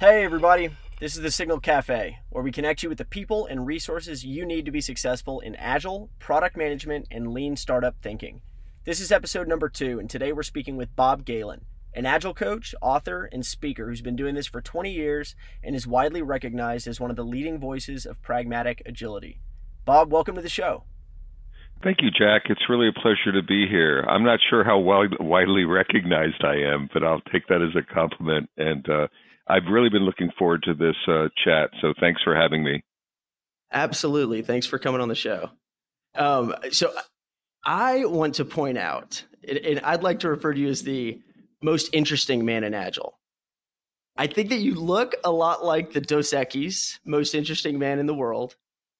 Hey, everybody. This is the Signal Cafe, where we connect you with the people and resources you need to be successful in agile, product management, and lean startup thinking. This is episode number two, and today we're speaking with Bob Galen, an agile coach, author, and speaker who's been doing this for 20 years and is widely recognized as one of the leading voices of pragmatic agility. Bob, welcome to the show. Thank you, Jack. It's really a pleasure to be here. I'm not sure how widely recognized I am, but I'll take that as a compliment. And uh, I've really been looking forward to this uh, chat. So thanks for having me. Absolutely. Thanks for coming on the show. Um, so I want to point out, and I'd like to refer to you as the most interesting man in Agile. I think that you look a lot like the Dos Equis, most interesting man in the world.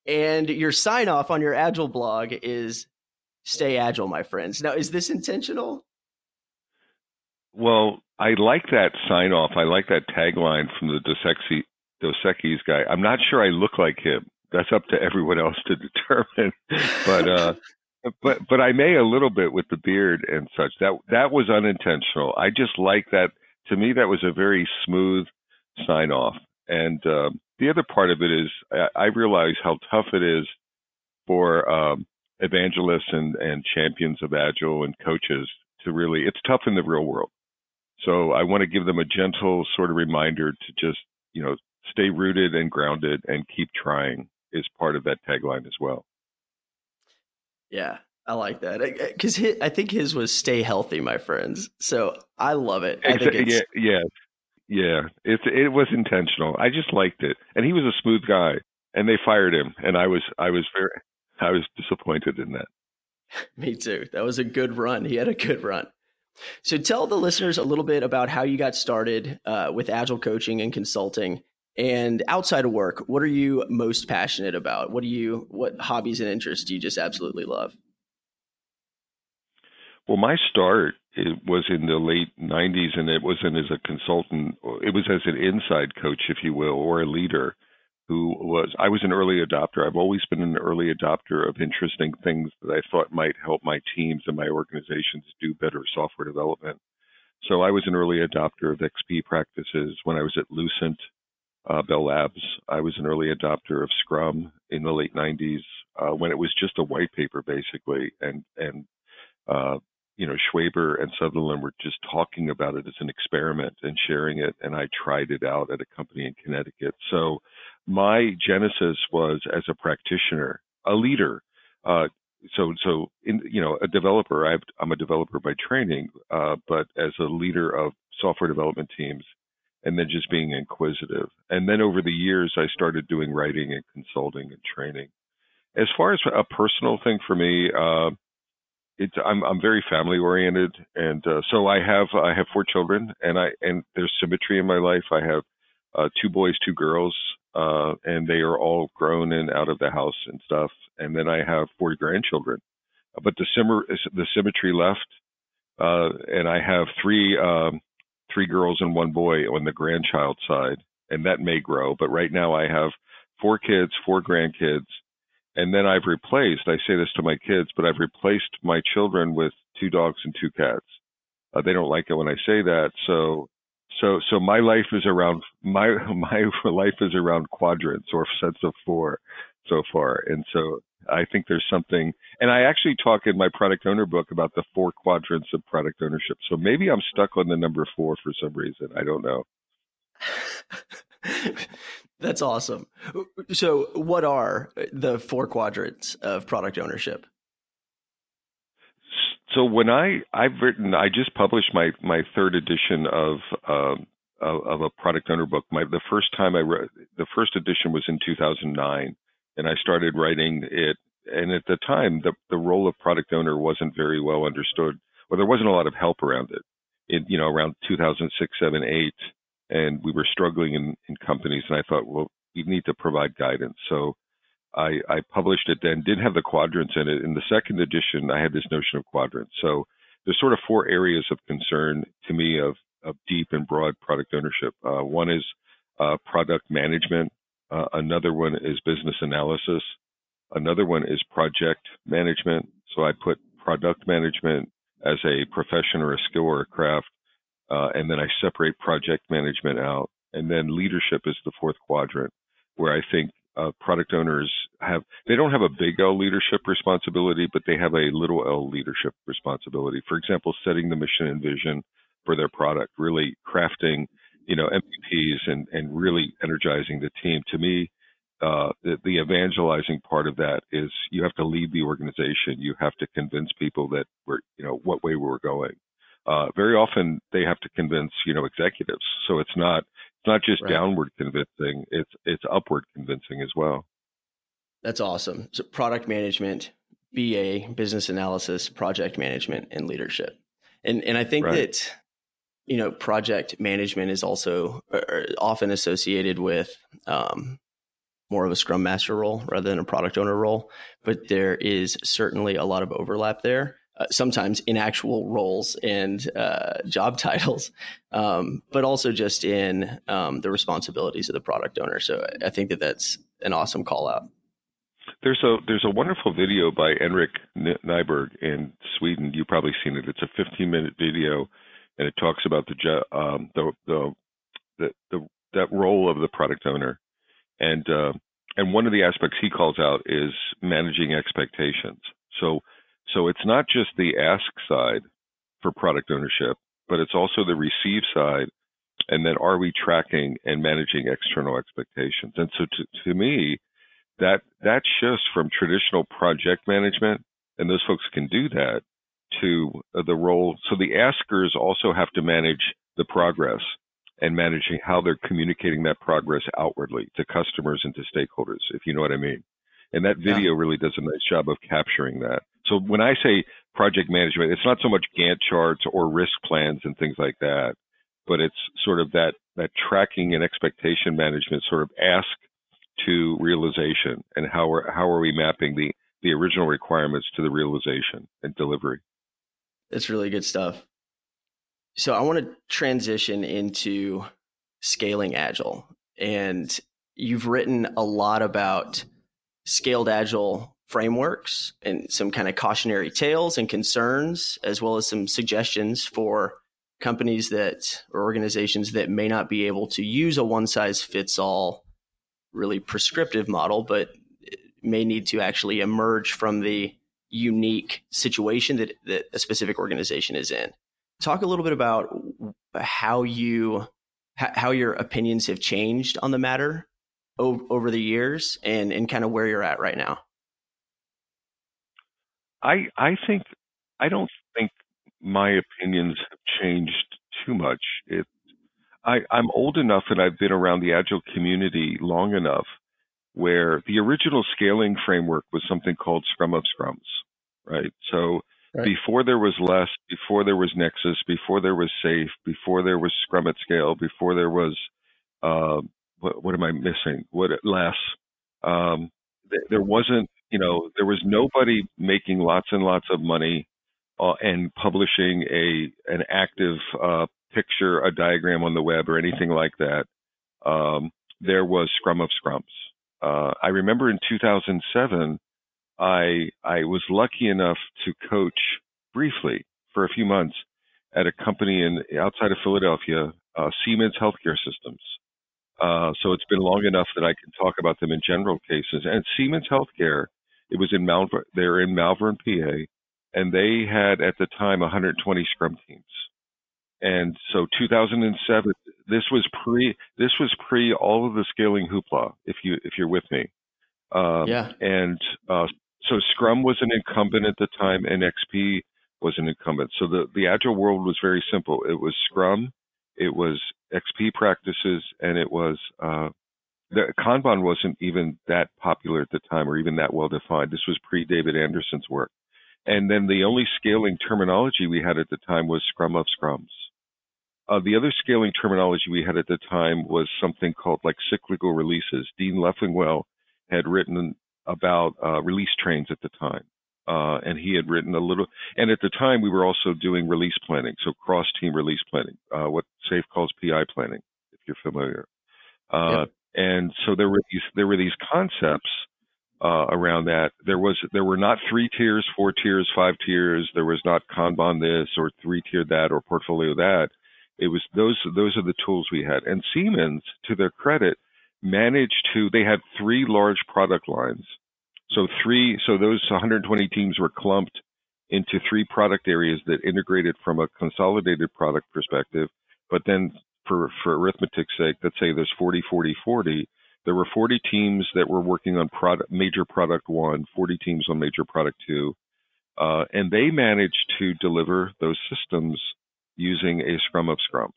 And your sign off on your Agile blog is stay agile, my friends. Now, is this intentional? Well, I like that sign off. I like that tagline from the Dos Equis, Dos Equis guy. I'm not sure I look like him. That's up to everyone else to determine. but uh, but but I may a little bit with the beard and such. That that was unintentional. I just like that. To me, that was a very smooth sign off. And uh, the other part of it is I, I realize how tough it is for um, evangelists and and champions of agile and coaches to really. It's tough in the real world so I want to give them a gentle sort of reminder to just, you know, stay rooted and grounded and keep trying is part of that tagline as well. Yeah, I like that because I think his was "Stay healthy, my friends." So I love it. I think yeah, yeah, yeah. It it was intentional. I just liked it, and he was a smooth guy. And they fired him, and I was I was very I was disappointed in that. Me too. That was a good run. He had a good run. So tell the listeners a little bit about how you got started uh, with agile coaching and consulting. And outside of work, what are you most passionate about? What do you what hobbies and interests do you just absolutely love? Well, my start was in the late 90s, and it wasn't as a consultant. It was as an inside coach, if you will, or a leader who was I was an early adopter. I've always been an early adopter of interesting things that I thought might help my teams and my organizations do better software development. So I was an early adopter of XP practices when I was at Lucent, uh, Bell Labs. I was an early adopter of Scrum in the late 90s uh, when it was just a white paper basically, and and uh, you know Schwaber and Sutherland were just talking about it as an experiment and sharing it, and I tried it out at a company in Connecticut. So my genesis was as a practitioner, a leader. Uh, so, so in, you know, a developer. i am a developer by training, uh, but as a leader of software development teams, and then just being inquisitive. And then over the years, I started doing writing and consulting and training. As far as a personal thing for me, uh, it's I'm I'm very family oriented, and uh, so I have I have four children, and I and there's symmetry in my life. I have uh, two boys, two girls, uh, and they are all grown and out of the house and stuff. And then I have four grandchildren, but the simmer the symmetry left, uh, and I have three um, three girls and one boy on the grandchild side, and that may grow. But right now I have four kids, four grandkids, and then I've replaced. I say this to my kids, but I've replaced my children with two dogs and two cats. Uh, they don't like it when I say that, so so so my life is around my my life is around quadrants or sets of four so far. And so i think there's something and i actually talk in my product owner book about the four quadrants of product ownership. So maybe i'm stuck on the number four for some reason. I don't know. That's awesome. So what are the four quadrants of product ownership so when I I've written I just published my my third edition of um, of, of a product owner book. My the first time I wrote the first edition was in 2009, and I started writing it. And at the time, the the role of product owner wasn't very well understood, or there wasn't a lot of help around it. In you know around 2006, 7, 8, and we were struggling in in companies. And I thought, well, we need to provide guidance. So I, I published it then, did have the quadrants in it. In the second edition, I had this notion of quadrants. So there's sort of four areas of concern to me of, of deep and broad product ownership. Uh, one is uh, product management. Uh, another one is business analysis. Another one is project management. So I put product management as a profession or a skill or a craft. Uh, and then I separate project management out. And then leadership is the fourth quadrant, where I think uh, product owners have they don't have a big L leadership responsibility, but they have a little L leadership responsibility. For example, setting the mission and vision for their product, really crafting, you know, MVPs and and really energizing the team. To me, uh, the, the evangelizing part of that is you have to lead the organization. You have to convince people that we're, you know, what way we're going. Uh, very often they have to convince, you know, executives. So it's not not just right. downward convincing; it's it's upward convincing as well. That's awesome. So product management, BA, business analysis, project management, and leadership. And and I think right. that you know project management is also often associated with um, more of a scrum master role rather than a product owner role, but there is certainly a lot of overlap there. Uh, sometimes in actual roles and uh, job titles, um, but also just in um, the responsibilities of the product owner. So I think that that's an awesome call out. There's a there's a wonderful video by Henrik Kniberg in Sweden. You've probably seen it. It's a 15 minute video, and it talks about the um, the, the the the that role of the product owner and uh, and one of the aspects he calls out is managing expectations. So so it's not just the ask side for product ownership, but it's also the receive side. And then are we tracking and managing external expectations? And so to, to me, that that shifts from traditional project management, and those folks can do that, to uh, the role. So the askers also have to manage the progress and managing how they're communicating that progress outwardly to customers and to stakeholders, if you know what I mean. And that video yeah. really does a nice job of capturing that. So when I say project management, it's not so much Gantt charts or risk plans and things like that, but it's sort of that, that tracking and expectation management sort of ask to realization and how are, how are we mapping the, the original requirements to the realization and delivery. That's really good stuff. So I want to transition into scaling agile. And you've written a lot about scaled agile frameworks and some kind of cautionary tales and concerns, as well as some suggestions for companies that or organizations that may not be able to use a one size fits all really prescriptive model, but may need to actually emerge from the unique situation that, that a specific organization is in. Talk a little bit about how you how your opinions have changed on the matter over the years and and kind of where you're at right now. I I think I don't think my opinions have changed too much. It I, I'm old enough and I've been around the agile community long enough where the original scaling framework was something called Scrum of Scrums, right? So Right. Before there was less, before there was Nexus, before there was Safe, before there was Scrum at Scale, before there was uh, what, what am I missing? What less? Um, there wasn't, you know, there was nobody making lots and lots of money uh, and publishing a an active uh, picture, a diagram on the web, or anything like that. Um, there was Scrum of Scrums. Uh, I remember in 2007 I I was lucky enough to coach briefly for a few months at a company in outside of Philadelphia, uh, Siemens Healthcare Systems. Uh, so it's been long enough that I can talk about them in general cases. And Siemens Healthcare, it was in Malvern, they're in Malvern, PA, and they had at the time 120 Scrum teams. And so 2007, this was pre, this was pre all of the scaling hoopla. If you if you're with me, um, yeah. And uh, so Scrum was an incumbent at the time, and XP was an incumbent. So the the agile world was very simple. It was Scrum, it was XP practices, and it was uh, the Kanban wasn't even that popular at the time, or even that well defined. This was pre David Anderson's work, and then the only scaling terminology we had at the time was Scrum of Scrums. Uh, the other scaling terminology we had at the time was something called like cyclical releases. Dean Leffingwell had written about uh, release trains at the time. Uh, and he had written a little, and at the time we were also doing release planning, so cross team release planning, uh, what SAFe calls PI planning, if you're familiar. Uh, yep. And so there were these, there were these concepts, uh, around that. There was, there were not three tiers, four tiers, five tiers. There was not Kanban this or three tier that or portfolio that. It was those those are the tools we had. And Siemens, to their credit, managed to they had three large product lines. So three so those 120 teams were clumped into three product areas that integrated from a consolidated product perspective. But then for for arithmetic's sake, let's say there's 40 40 40 there were 40 teams that were working on product, major product one, 40 teams on major product two, uh, and they managed to deliver those systems using a scrum of scrums.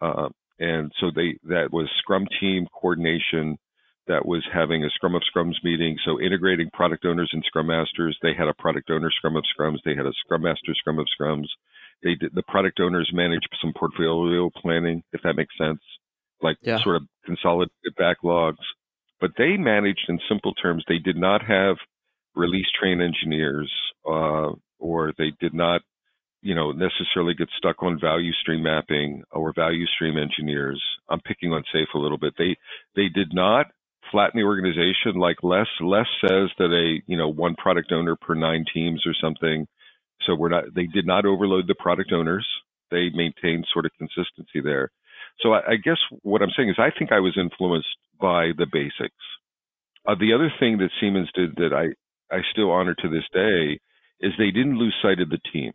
Uh, and so they that was scrum team coordination that was having a scrum of scrums meeting so integrating product owners and scrum masters they had a product owner scrum of scrums they had a scrum master scrum of scrums they did the product owners managed some portfolio planning if that makes sense like yeah. sort of consolidated backlogs but they managed in simple terms they did not have release train engineers uh, or they did not you know, necessarily get stuck on value stream mapping or value stream engineers. I'm picking on SAFe a little bit. They they did not flatten the organization like less less says that a you know one product owner per nine teams or something. So we're not they did not overload the product owners. They maintained sort of consistency there. So I, I guess what I'm saying is I think I was influenced by the basics. Uh, the other thing that Siemens did that I I still honor to this day is they didn't lose sight of the team.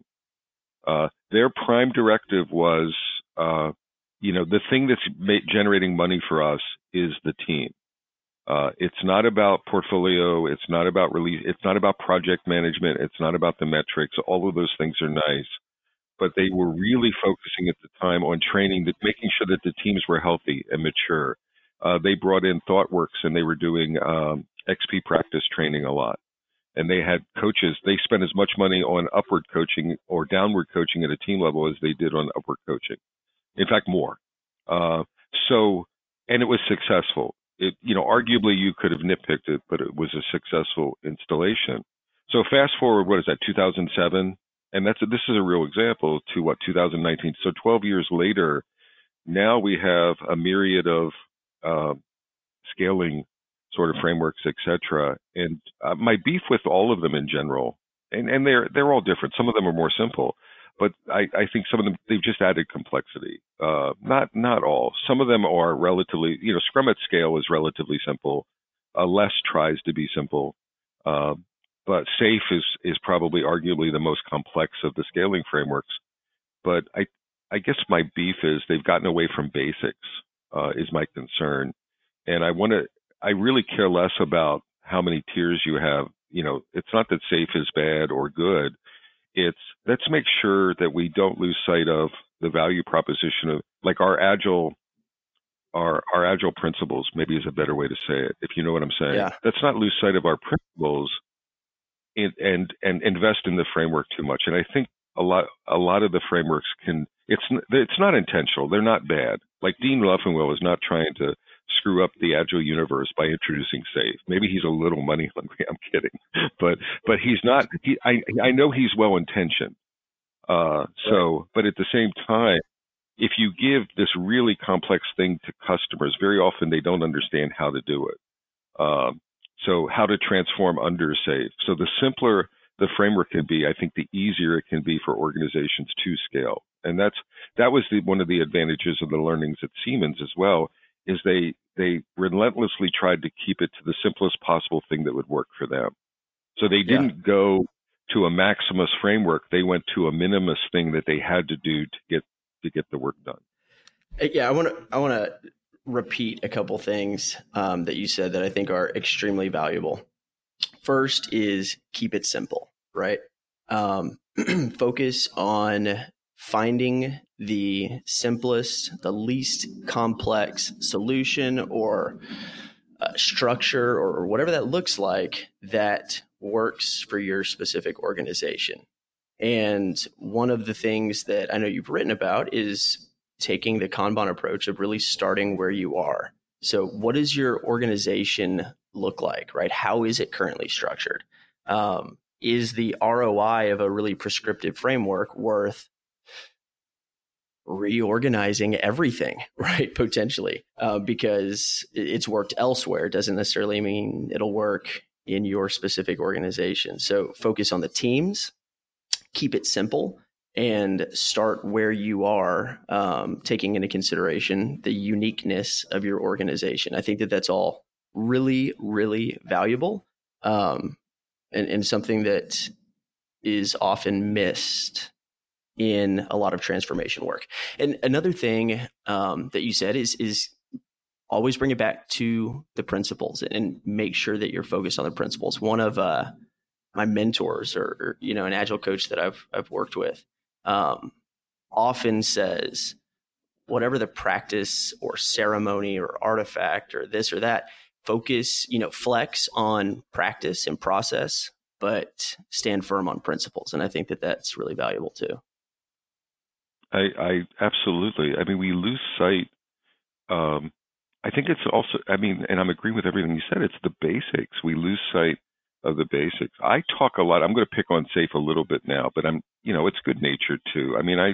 Uh, their prime directive was, uh, you know, the thing that's ma- generating money for us is the team. Uh, it's not about portfolio. It's not about release. It's not about project management. It's not about the metrics. All of those things are nice, but they were really focusing at the time on training, making sure that the teams were healthy and mature. Uh, they brought in ThoughtWorks and they were doing um, XP practice training a lot and they had coaches. They spent as much money on upward coaching or downward coaching at a team level as they did on upward coaching. In fact, more. Uh, so, and it was successful. It, you know, arguably you could have nitpicked it, but it was a successful installation. So fast forward, what is that, 2007? And that's a, this is a real example to what 2019. So 12 years later, now we have a myriad of uh, scaling sort of frameworks, etc. And uh, my beef with all of them in general, and, and they're they're all different. Some of them are more simple, but I, I think some of them they've just added complexity. Uh, not not all. Some of them are relatively, you know, Scrum at scale is relatively simple. Uh, less tries to be simple, uh, but SAFe is is probably arguably the most complex of the scaling frameworks. But I I guess my beef is they've gotten away from basics. Uh, is my concern, and I want to I really care less about how many tiers you have. You know, it's not that SAFe is bad or good. It's let's make sure that we don't lose sight of the value proposition of like our agile our our agile principles maybe is a better way to say it if you know what i'm saying. Yeah. let's not lose sight of our principles and and and invest in the framework too much. And i think a lot a lot of the frameworks can it's it's not intentional. They're not bad. Like Dean Leffingwell is not trying to screw up the agile universe by introducing SAFe. Maybe he's a little money hungry. I'm kidding, but but he's not. He, I I know he's well intentioned. Uh, so, but at the same time, if you give this really complex thing to customers, very often they don't understand how to do it. Um, so, how to transform under SAFe. So, the simpler the framework can be, I think the easier it can be for organizations to scale. And that's that was the, one of the advantages of the learnings at Siemens as well is they they relentlessly tried to keep it to the simplest possible thing that would work for them. So they didn't yeah. go to a maximus framework; they went to a minimus thing that they had to do to get to get the work done. Uh, yeah, I want to I want to repeat a couple things um, that you said that I think are extremely valuable. First is keep it simple, right? Um, focus on finding the simplest, the least complex solution or uh, structure or whatever that looks like that works for your specific organization. And one of the things that I know you've written about is taking the Kanban approach of really starting where you are. So, what does your organization look like, right? How is it currently structured? Um, is the ROI of a really prescriptive framework worth reorganizing everything, right? Potentially, uh, because it's worked elsewhere doesn't necessarily mean it'll work in your specific organization. So focus on the teams, keep it simple, and start where you are, um, taking into consideration the uniqueness of your organization. I think that that's all really, really valuable um, and, and something that is often missed in a lot of transformation work. And another thing um, that you said is is always bring it back to the principles and make sure that you're focused on the principles. One of uh, my mentors, or, you know, an agile coach that I've I've worked with, um, often says, whatever the practice or ceremony or artifact or this or that, focus, you know, flex on practice and process, but stand firm on principles. And I think that that's really valuable too. I, I absolutely. I mean, we lose sight. Um, I think it's also. I mean, and I'm agreeing with everything you said. It's the basics. We lose sight of the basics. I talk a lot. I'm going to pick on safe a little bit now, but I'm, you know, it's good natured too. I mean, I,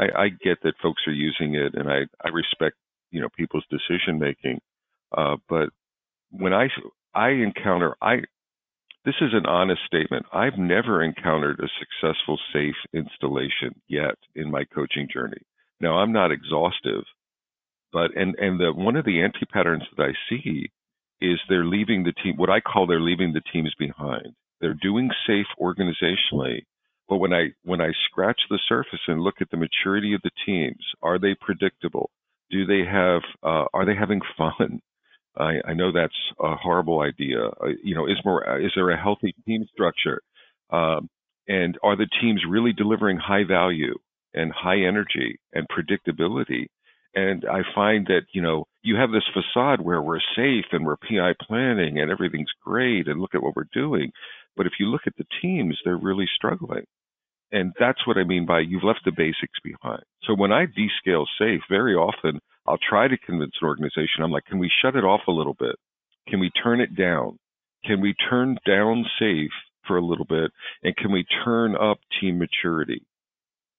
I, I get that folks are using it, and I, I respect, you know, people's decision making. Uh, but when I, I encounter, I, this is an honest statement. I've never encountered a successful safe installation yet in my coaching journey. Now I'm not exhaustive, but and and the one of the anti patterns that I see is they're leaving the team. What I call they're leaving the teams behind. They're doing safe organizationally, but when I when I scratch the surface and look at the maturity of the teams, are they predictable? Do they have? Uh, are they having fun? I, I know that's a horrible idea. Uh, you know, is more is there a healthy team structure? Um, and are the teams really delivering high value and high energy and predictability? And I find that you know you have this facade where we're safe and we're PI planning and everything's great and look at what we're doing, but if you look at the teams, they're really struggling. And that's what I mean by you've left the basics behind. So when I descale safe, very often I'll try to convince an organization, I'm like, can we shut it off a little bit? Can we turn it down? Can we turn down safe for a little bit? And can we turn up team maturity?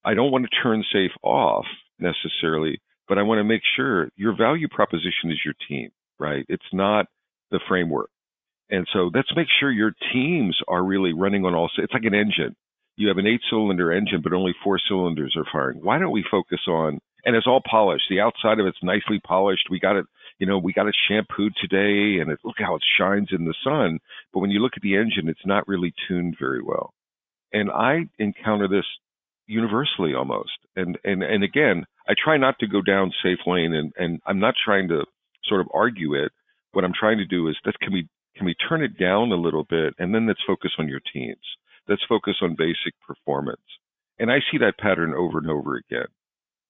I don't want to turn safe off necessarily, but I want to make sure your value proposition is your team, right? It's not the framework. And so let's make sure your teams are really running on all. It's like an engine. You have an eight cylinder engine, but only four cylinders are firing. Why don't we focus on and it's all polished. The outside of it's nicely polished. We got it, you know, we got it shampooed today, and it, look how it shines in the sun. But when you look at the engine, it's not really tuned very well. And I encounter this universally almost. And and and again, I try not to go down safe lane, and and I'm not trying to sort of argue it. What I'm trying to do is that can we can we turn it down a little bit, and then let's focus on your teams. Let's focus on basic performance. And I see that pattern over and over again.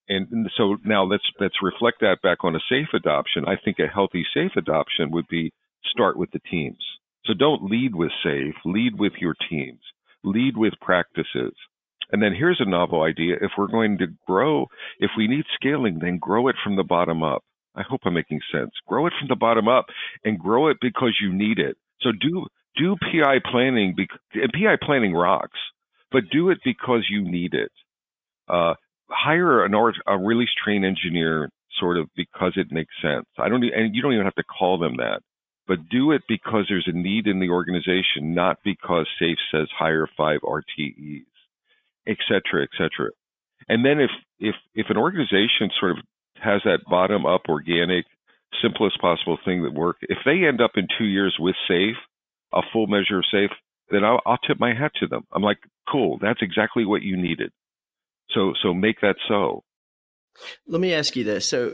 And, and so now let's let's reflect that back on a safe adoption. I think a healthy safe adoption would be start with the teams. So don't lead with safe, lead with your teams, lead with practices. And then here's a novel idea. If we're going to grow, if we need scaling, then grow it from the bottom up. I hope I'm making sense. Grow it from the bottom up and grow it because you need it. So do do PI planning, and PI planning rocks, but do it because you need it. Uh, hire an a release train engineer sort of because it makes sense. I don't and you don't even have to call them that, but do it because there's a need in the organization, not because SAFE says hire five RTEs, et cetera, et cetera. And then if if if an organization sort of has that bottom up organic simplest possible thing that work, if they end up in two years with SAFE, a full measure of SAFE, then I'll, I'll tip my hat to them. I'm like, cool, that's exactly what you needed. So so make that so. Let me ask you this. So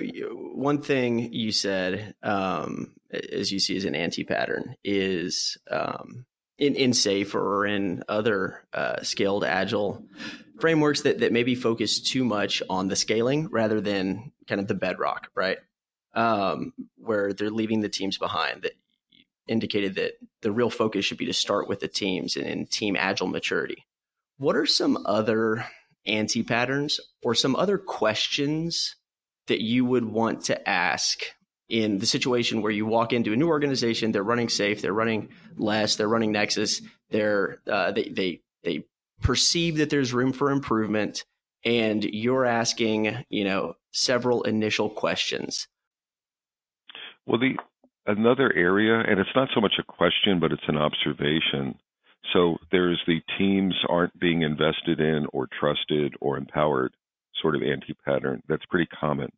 one thing you said, um, as you see as an anti-pattern, is um, in in safe or in other uh, scaled agile frameworks that that maybe focus too much on the scaling rather than kind of the bedrock, right? Um, where they're leaving the teams behind. That indicated that the real focus should be to start with the teams and, and team agile maturity. What are some other anti patterns or some other questions that you would want to ask in the situation where you walk into a new organization, they're running safe, they're running less, they're running Nexus, they're uh, they they they perceive that there's room for improvement, and you're asking you know several initial questions. Well, the another area, and it's not so much a question, but it's an observation So there's the teams aren't being invested in or trusted or empowered sort of anti-pattern. That's pretty common.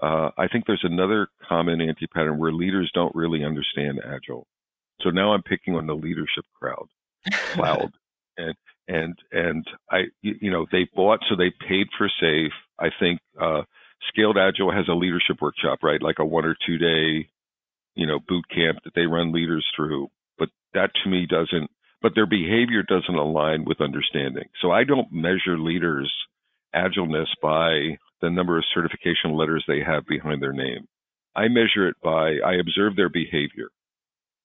Uh, I think there's another common anti-pattern where leaders don't really understand agile. So now I'm picking on the leadership crowd, cloud, and and and I you know they bought so they paid for safe. I think uh, Scaled Agile has a leadership workshop, right? Like a one or two day, you know, boot camp that they run leaders through. But that to me doesn't. But their behavior doesn't align with understanding. So I don't measure leaders' agileness by the number of certification letters they have behind their name. I measure it by I observe their behavior.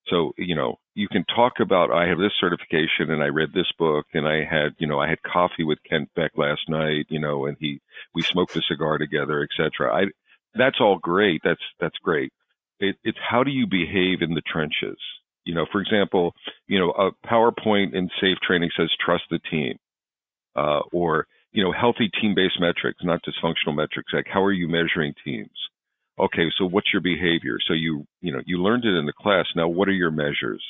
So, you know, you can talk about I have this certification and I read this book and I had, you know, I had coffee with Kent Beck last night, you know, and he we smoked a cigar together, etc. I that's all great. That's that's great. It, it's how do you behave in the trenches? You know, for example, you know, a PowerPoint in safe training says trust the team. Uh, or, you know, healthy team-based metrics, not dysfunctional metrics. Like how are you measuring teams? okay, so what's your behavior? So you, you know, you learned it in the class. Now, what are your measures?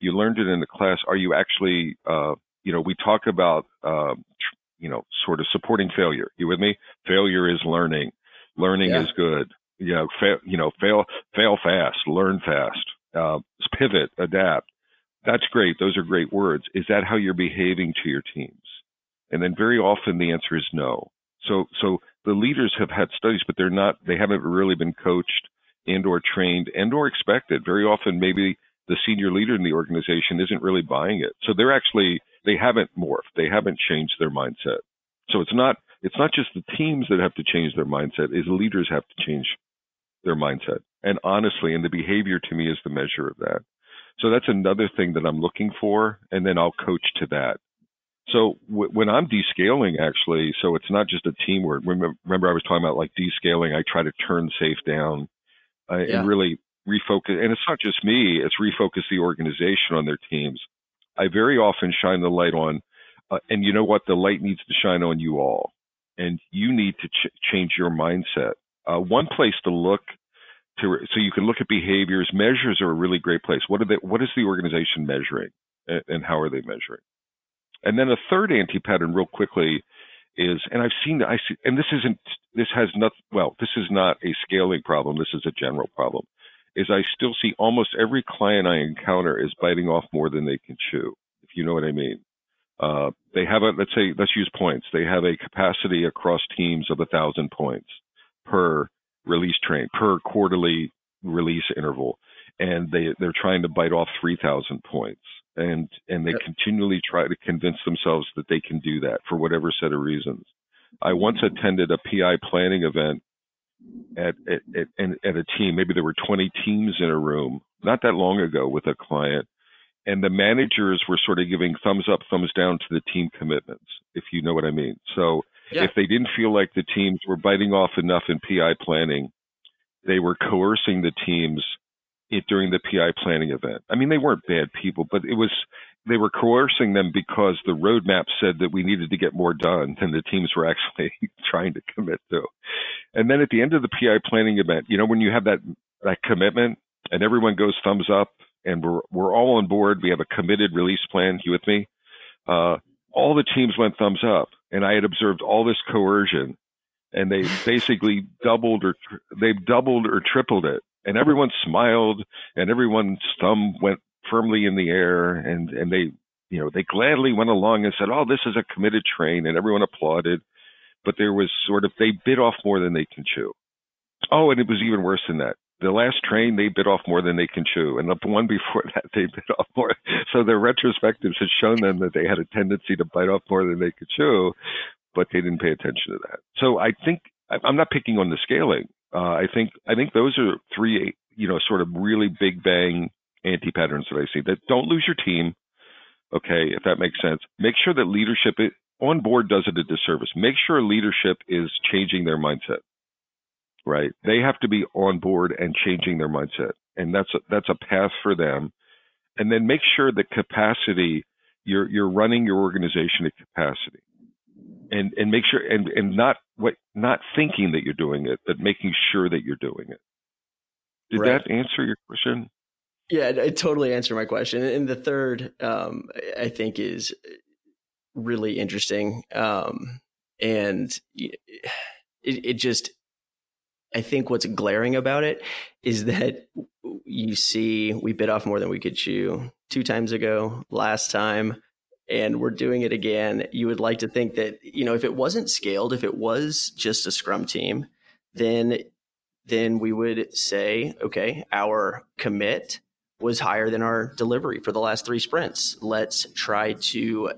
You learned it in the class. Are you actually, uh, you know, we talk about, uh, you know, sort of supporting failure. You with me? Failure is learning. Learning yeah. is good. You know, fail, you know, fail, fail fast, learn fast, uh, pivot, adapt. That's great. Those are great words. Is that how you're behaving to your teams? And then very often the answer is no. So, so the leaders have had studies, but they're not, they haven't really been coached and or trained and or expected. Very often, maybe the senior leader in the organization isn't really buying it. So they're actually, they haven't morphed. They haven't changed their mindset. So it's not, it's not just the teams that have to change their mindset, is leaders have to change their mindset. And honestly, and the behavior to me is the measure of that. So that's another thing that I'm looking for. And then I'll coach to that. So w- when I'm descaling, actually, so it's not just a team word. Remember, remember, I was talking about like descaling. I try to turn safe down uh, yeah. and really refocus. And it's not just me; it's refocus the organization on their teams. I very often shine the light on, uh, and you know what? The light needs to shine on you all, and you need to ch- change your mindset. Uh, one place to look to, so you can look at behaviors. Measures are a really great place. What are they? What is the organization measuring, and, how are they measuring? And then a third anti-pattern, real quickly, is, and I've seen, I see, and this isn't, this has not, well, this is not a scaling problem. This is a general problem. Is I still see almost every client I encounter is biting off more than they can chew, if you know what I mean. Uh, they have a, let's say, let's use points. They have a capacity across teams of a thousand points per release train, per quarterly release interval. And they, they're trying to bite off 3,000 points and and they yep. continually try to convince themselves that they can do that for whatever set of reasons. I once mm-hmm. attended a PI planning event at at, at, at a team. Maybe there were 20 teams in a room not that long ago with a client, and the managers were sort of giving thumbs up, thumbs down to the team commitments, if you know what I mean. So yeah. if they didn't feel like the teams were biting off enough in PI planning, they were coercing the teams it during the PI planning event. I mean, they weren't bad people, but it was they were coercing them because the roadmap said that we needed to get more done than the teams were actually trying to commit to. And then at the end of the PI planning event, you know, when you have that that commitment and everyone goes thumbs up and we're we're all on board, we have a committed release plan. You with me? Uh, all the teams went thumbs up, and I had observed all this coercion, and they basically doubled or they doubled or tripled it and everyone smiled and everyone's thumb went firmly in the air and and they you know they gladly went along and said oh this is a committed train and everyone applauded but there was sort of they bit off more than they can chew. Oh and it was even worse than that the last train they bit off more than they can chew and the one before that they bit off more so their retrospectives had shown them that they had a tendency to bite off more than they could chew but they didn't pay attention to that so i think i'm not picking on the scaling uh, I think I think those are three, you know, sort of really big bang anti patterns that I see. That don't lose your team. Okay, if that makes sense. Make sure that leadership on board does it a disservice. Make sure leadership is changing their mindset. Right, they have to be on board and changing their mindset, and that's a, that's a path for them. And then make sure that capacity you're you're running your organization at capacity and and make sure and and not what not thinking that you're doing it, but making sure that you're doing it. Did right. that answer your question? Yeah, it totally answered my question. And the third, um, I think, is really interesting. Um, and it, it just, I think what's glaring about it is that you see we bit off more than we could chew two times ago, last time, and we're doing it again. You would like to think that, you know, if it wasn't scaled, if it was just a scrum team, then then we would say, okay, our commit was higher than our delivery for the last three sprints. Let's try to uh,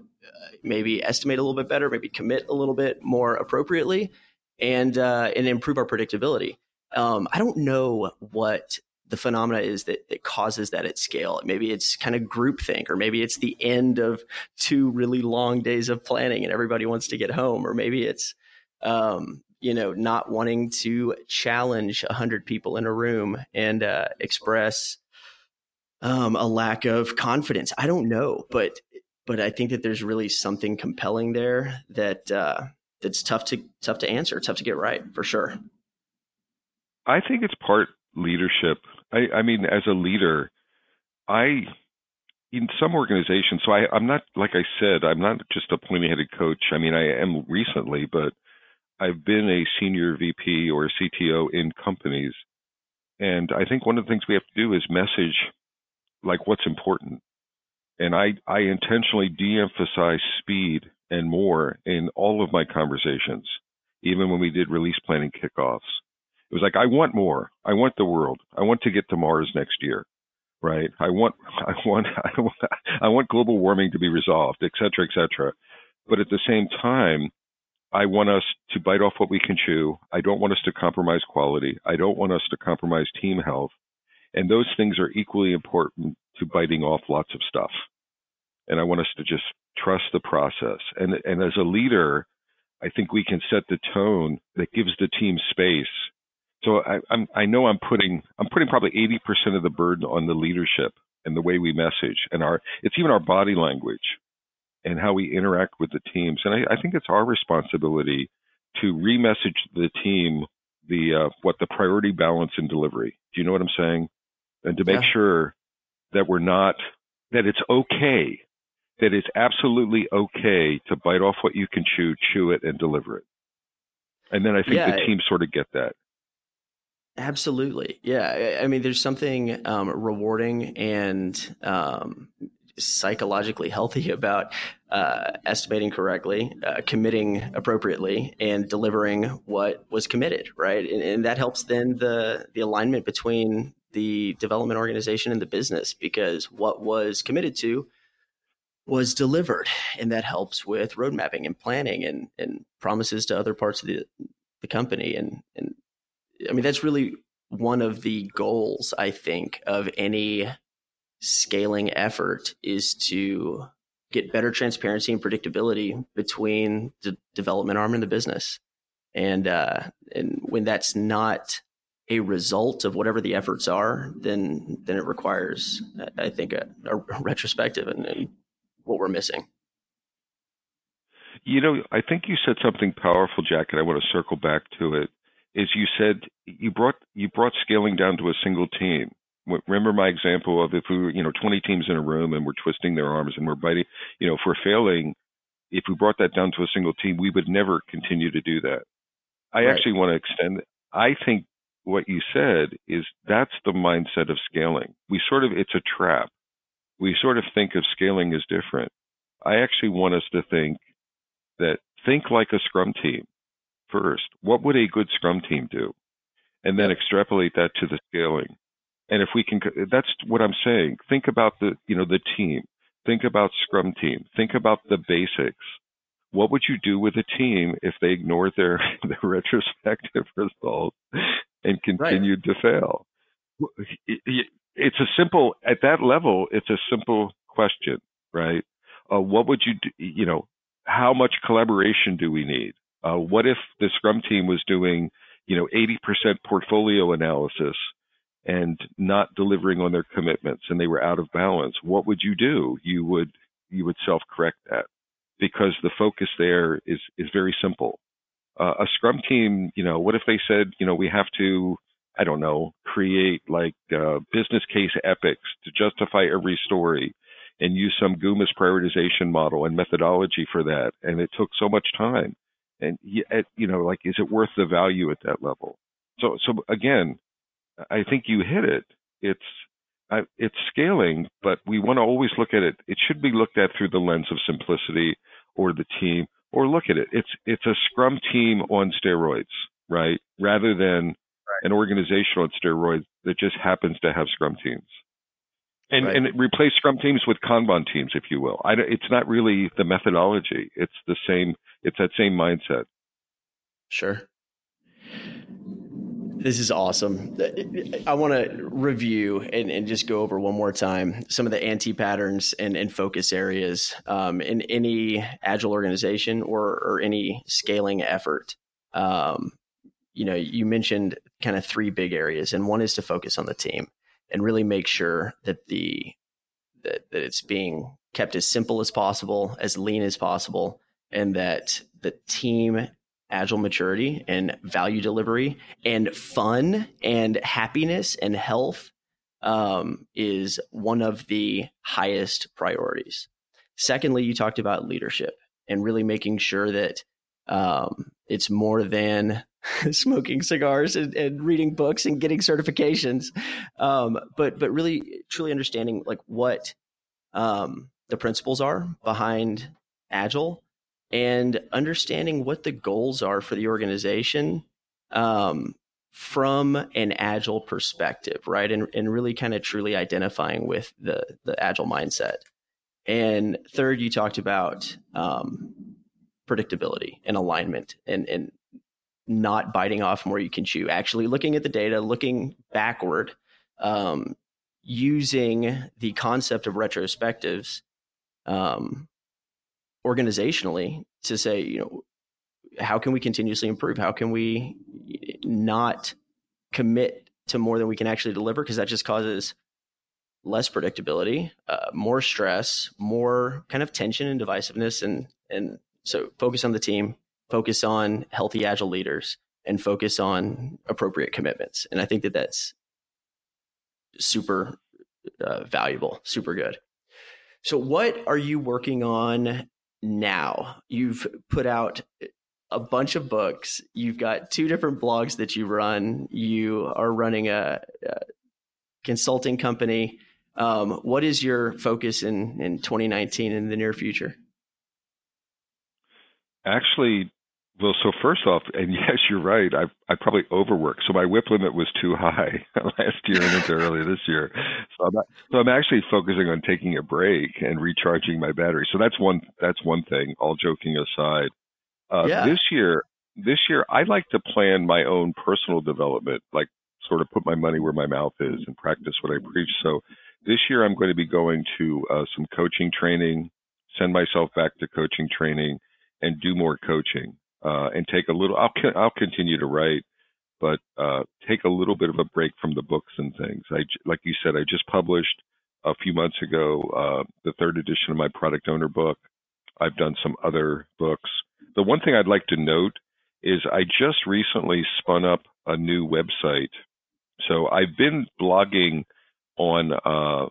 maybe estimate a little bit better, maybe commit a little bit more appropriately, and uh, and improve our predictability. Um, I don't know what the phenomena is that, that causes that at scale. Maybe it's kind of groupthink, or maybe it's the end of two really long days of planning and everybody wants to get home, or maybe it's um, you know not wanting to challenge a hundred people in a room and uh, express um, a lack of confidence. I don't know, but but I think that there's really something compelling there that uh, that's tough to tough to answer, tough to get right for sure. I think it's part leadership. I, I mean, as a leader, I in some organizations. So I, I'm not like I said, I'm not just a pointy-headed coach. I mean, I am recently, but I've been a senior VP or CTO in companies, and I think one of the things we have to do is message like what's important. And I, I intentionally de-emphasize speed and more in all of my conversations, even when we did release planning kickoffs. It was like, I want more. I want the world. I want to get to Mars next year, right? I want, I want, I want, I want global warming to be resolved, et cetera, et cetera. But at the same time, I want us to bite off what we can chew. I don't want us to compromise quality. I don't want us to compromise team health. And those things are equally important to biting off lots of stuff. And I want us to just trust the process. And, and as a leader, I think we can set the tone that gives the team space. So I, I'm, I know I'm putting, I'm putting probably 80% of the burden on the leadership and the way we message and our, it's even our body language and how we interact with the teams. And I, I think it's our responsibility to remessage the team the uh, what the priority balance in delivery. Do you know what I'm saying? and to make yeah. sure that we're not that it's okay that it's absolutely okay to bite off what you can chew chew it and deliver it. And then i think yeah, the team sort of get that. Absolutely. Yeah. I mean there's something um, rewarding and um, psychologically healthy about uh, estimating correctly, uh, committing appropriately, and delivering what was committed, right? And, and, that helps then the the alignment between the development organization and the business because what was committed to was delivered and that helps with road mapping and planning and, and promises to other parts of the, the company and, and i mean that's really one of the goals i think of any scaling effort is to get better transparency and predictability between the development arm and the business. And uh, and when that's not a result of whatever the efforts are, then then it requires, I think, a, a retrospective and, and, what we're missing. You know, I think you said something powerful, Jack, and I want to circle back to it. Is you said you brought you brought scaling down to a single team. Remember my example of if we were, you know, 20 teams in a room and we're twisting their arms and we're biting, you know, if we're failing, if we brought that down to a single team, we would never continue to do that. I right. actually want to extend. I think what you said is that's the mindset of scaling. We sort of, it's a trap. We sort of think of scaling as different. I actually want us to think that think like a scrum team first. What would a good scrum team do? And then extrapolate that to the scaling. And if we can, that's what I'm saying. Think about the, you know, the team. Think about scrum team. Think about the basics what would you do with a team if they ignored their, their retrospective results and continued right. to fail? It's a simple, at that level, it's a simple question, right? Uh, what would you do, you know, how much collaboration do we need? Uh, what if the Scrum team was doing, you know, 80% portfolio analysis and not delivering on their commitments and they were out of balance? What would you do? You would, you would self correct that because the focus there is is very simple. Uh, a Scrum team, you know, what if they said, you know, we have to I don't know, create like uh, business case epics to justify every story and use some GUMA's prioritization model and methodology for that. And it took so much time. And you know, like, is it worth the value at that level? So, so again, I think you hit it. It's uh, it's scaling, but we want to always look at it. It should be looked at through the lens of simplicity or the team, or look at it. It's it's a Scrum team on steroids, right? Rather than. An organization on steroids that just happens to have Scrum teams and right. and replace Scrum teams with Kanban teams, if you will. I, it's not really the methodology; it's the same. It's that same mindset. Sure. This is awesome. I want to review and, and, just go over one more time some of the anti patterns and, and, focus areas um, in any agile organization or, or any scaling effort. Um, you know, you mentioned kind of three big areas, and one is to focus on the team and really make sure that the that, that it's being kept as simple as possible, as lean as possible, and that the team agile maturity and value delivery and fun and happiness and health um, is one of the highest priorities. Secondly, you talked about leadership and really making sure that um, it's more than smoking cigars and, and, reading books and getting certifications, um, but but really truly understanding like what um, the principles are behind Agile and understanding what the goals are for the organization um, from an agile perspective, right? And, and really kind of truly identifying with the, the agile mindset. And third, you talked about um, predictability and alignment and, and not biting off more you can chew, actually looking at the data, looking backward, um, using the concept of retrospectives um, organizationally to say, you know, how can we continuously improve? How can we not commit to more than we can actually deliver? Because that just causes less predictability, uh, more stress, more kind of tension and divisiveness, and and so focus on the team, focus on healthy agile leaders, and focus on appropriate commitments. And I think that that's super uh, valuable, super good. So, what are you working on now. You've put out a bunch of books. You've got two different blogs that you run. You are running a, a consulting company. Um, what is your focus in, in 2019 in the near future? Actually, well, so first off, and yes, you're right. I I probably overworked, so my WIP limit was too high last year and into early this year. So I'm so I'm actually focusing on taking a break and recharging my battery. So that's one that's one thing. All joking aside, uh, yeah. this year this year I like to plan my own personal development, like sort of put my money where my mouth is and practice what I preach. So this year I'm going to be going to uh, some coaching training, send myself back to coaching training, and do more coaching uh, and take a little. I'll I'll continue to write, but uh, take a little bit of a break from the books and things. I like you said, I just published a few months ago uh, the third edition of my product owner book. I've done some other books. The one thing I'd like to note is I just recently spun up a new website. So I've been blogging on uh,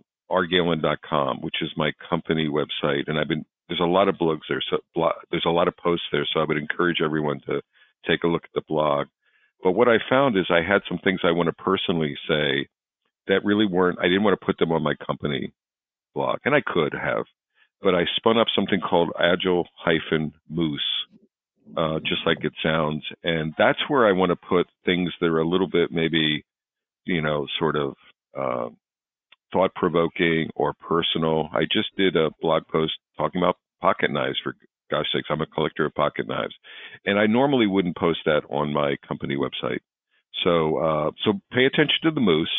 which is my company website, and I've been there's a lot of blogs there. So there's a lot of posts there. So I would encourage everyone to take a look at the blog. But what I found is I had some things I want to personally say that really weren't. I didn't want to put them on my company blog, and I could have, but I spun up something called Agile hyphen Moose, uh, just like it sounds, and that's where I want to put things that are a little bit maybe, you know, sort of. Uh, thought provoking or personal. I just did a blog post talking about pocket knives for gosh sakes. I'm a collector of pocket knives, and I normally wouldn't post that on my company website. So uh, so pay attention to the moose,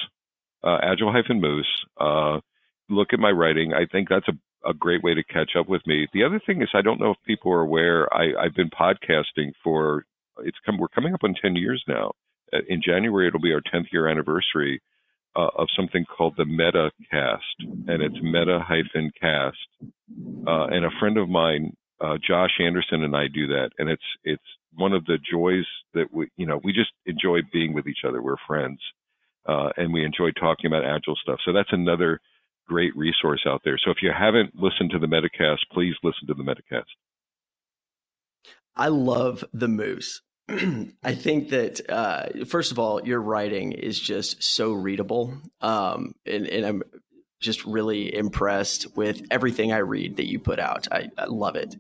uh, agile hyphen moose. Uh, look at my writing. I think that's a, a great way to catch up with me. The other thing is I don't know if people are aware. I, I've been podcasting for it's come. We're coming up on 10 years now. Uh, in January, it'll be our 10th year anniversary uh, of something called the Meta Cast, and it's Meta hyphen Cast. Uh, and a friend of mine, uh, Josh Anderson, and I do that, and it's it's one of the joys that we you know we just enjoy being with each other. We're friends, uh, and we enjoy talking about agile stuff. So that's another great resource out there. So if you haven't listened to the Metacast, please listen to the Metacast. I love the moose. I think that uh, first of all, your writing is just so readable, um, and, and, I'm just really impressed with everything I read that you put out. I, I love it.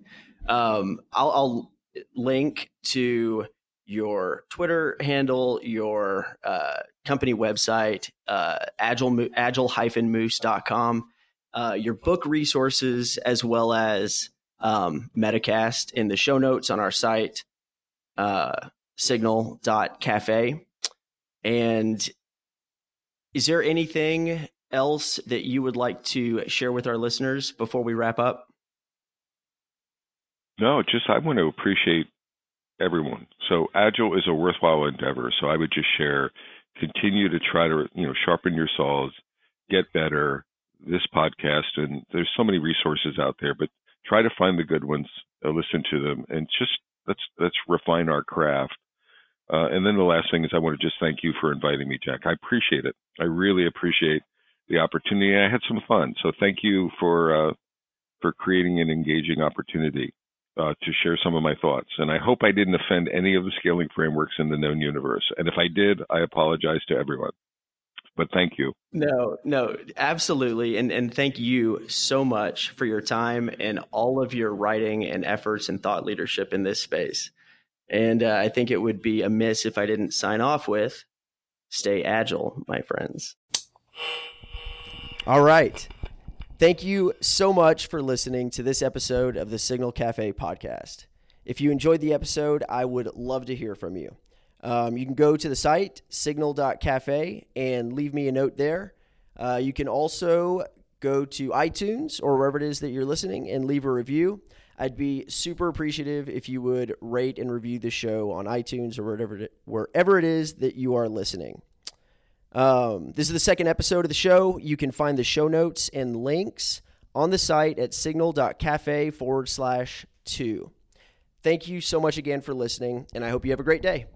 Um, I'll, I'll, link to your Twitter handle, your uh, company website, uh, agile agile-moose.com, uh, your book resources, as well as um, Metacast in the show notes on our site, uh, signal.cafe. And is there anything else that you would like to share with our listeners before we wrap up? No, just I want to appreciate everyone. So agile is a worthwhile endeavor. So I would just share, continue to try to you know sharpen your saws, get better. This podcast and there's so many resources out there, but try to find the good ones, uh, listen to them, and just let's let's refine our craft. Uh, and then the last thing is I want to just thank you for inviting me, Jack. I appreciate it. I really appreciate the opportunity. I had some fun, so thank you for uh, for creating an engaging opportunity uh, to share some of my thoughts. And I hope I didn't offend any of the scaling frameworks in the known universe. And if I did, I apologize to everyone but thank you. No, no, absolutely. And and thank you so much for your time and all of your writing and efforts and thought leadership in this space. And uh, I think it would be amiss if I didn't sign off with stay agile, my friends. All right. Thank you so much for listening to this episode of the Signal Cafe podcast. If you enjoyed the episode, I would love to hear from you. Um, you can go to the site, signal.cafe, and leave me a note there. Uh, you can also go to iTunes or wherever it is that you're listening and leave a review. I'd be super appreciative if you would rate and review the show on iTunes or wherever it, wherever it is that you are listening. Um, this is the second episode of the show. You can find the show notes and links on the site at signal.cafe forward slash two. Thank you so much again for listening, and I hope you have a great day.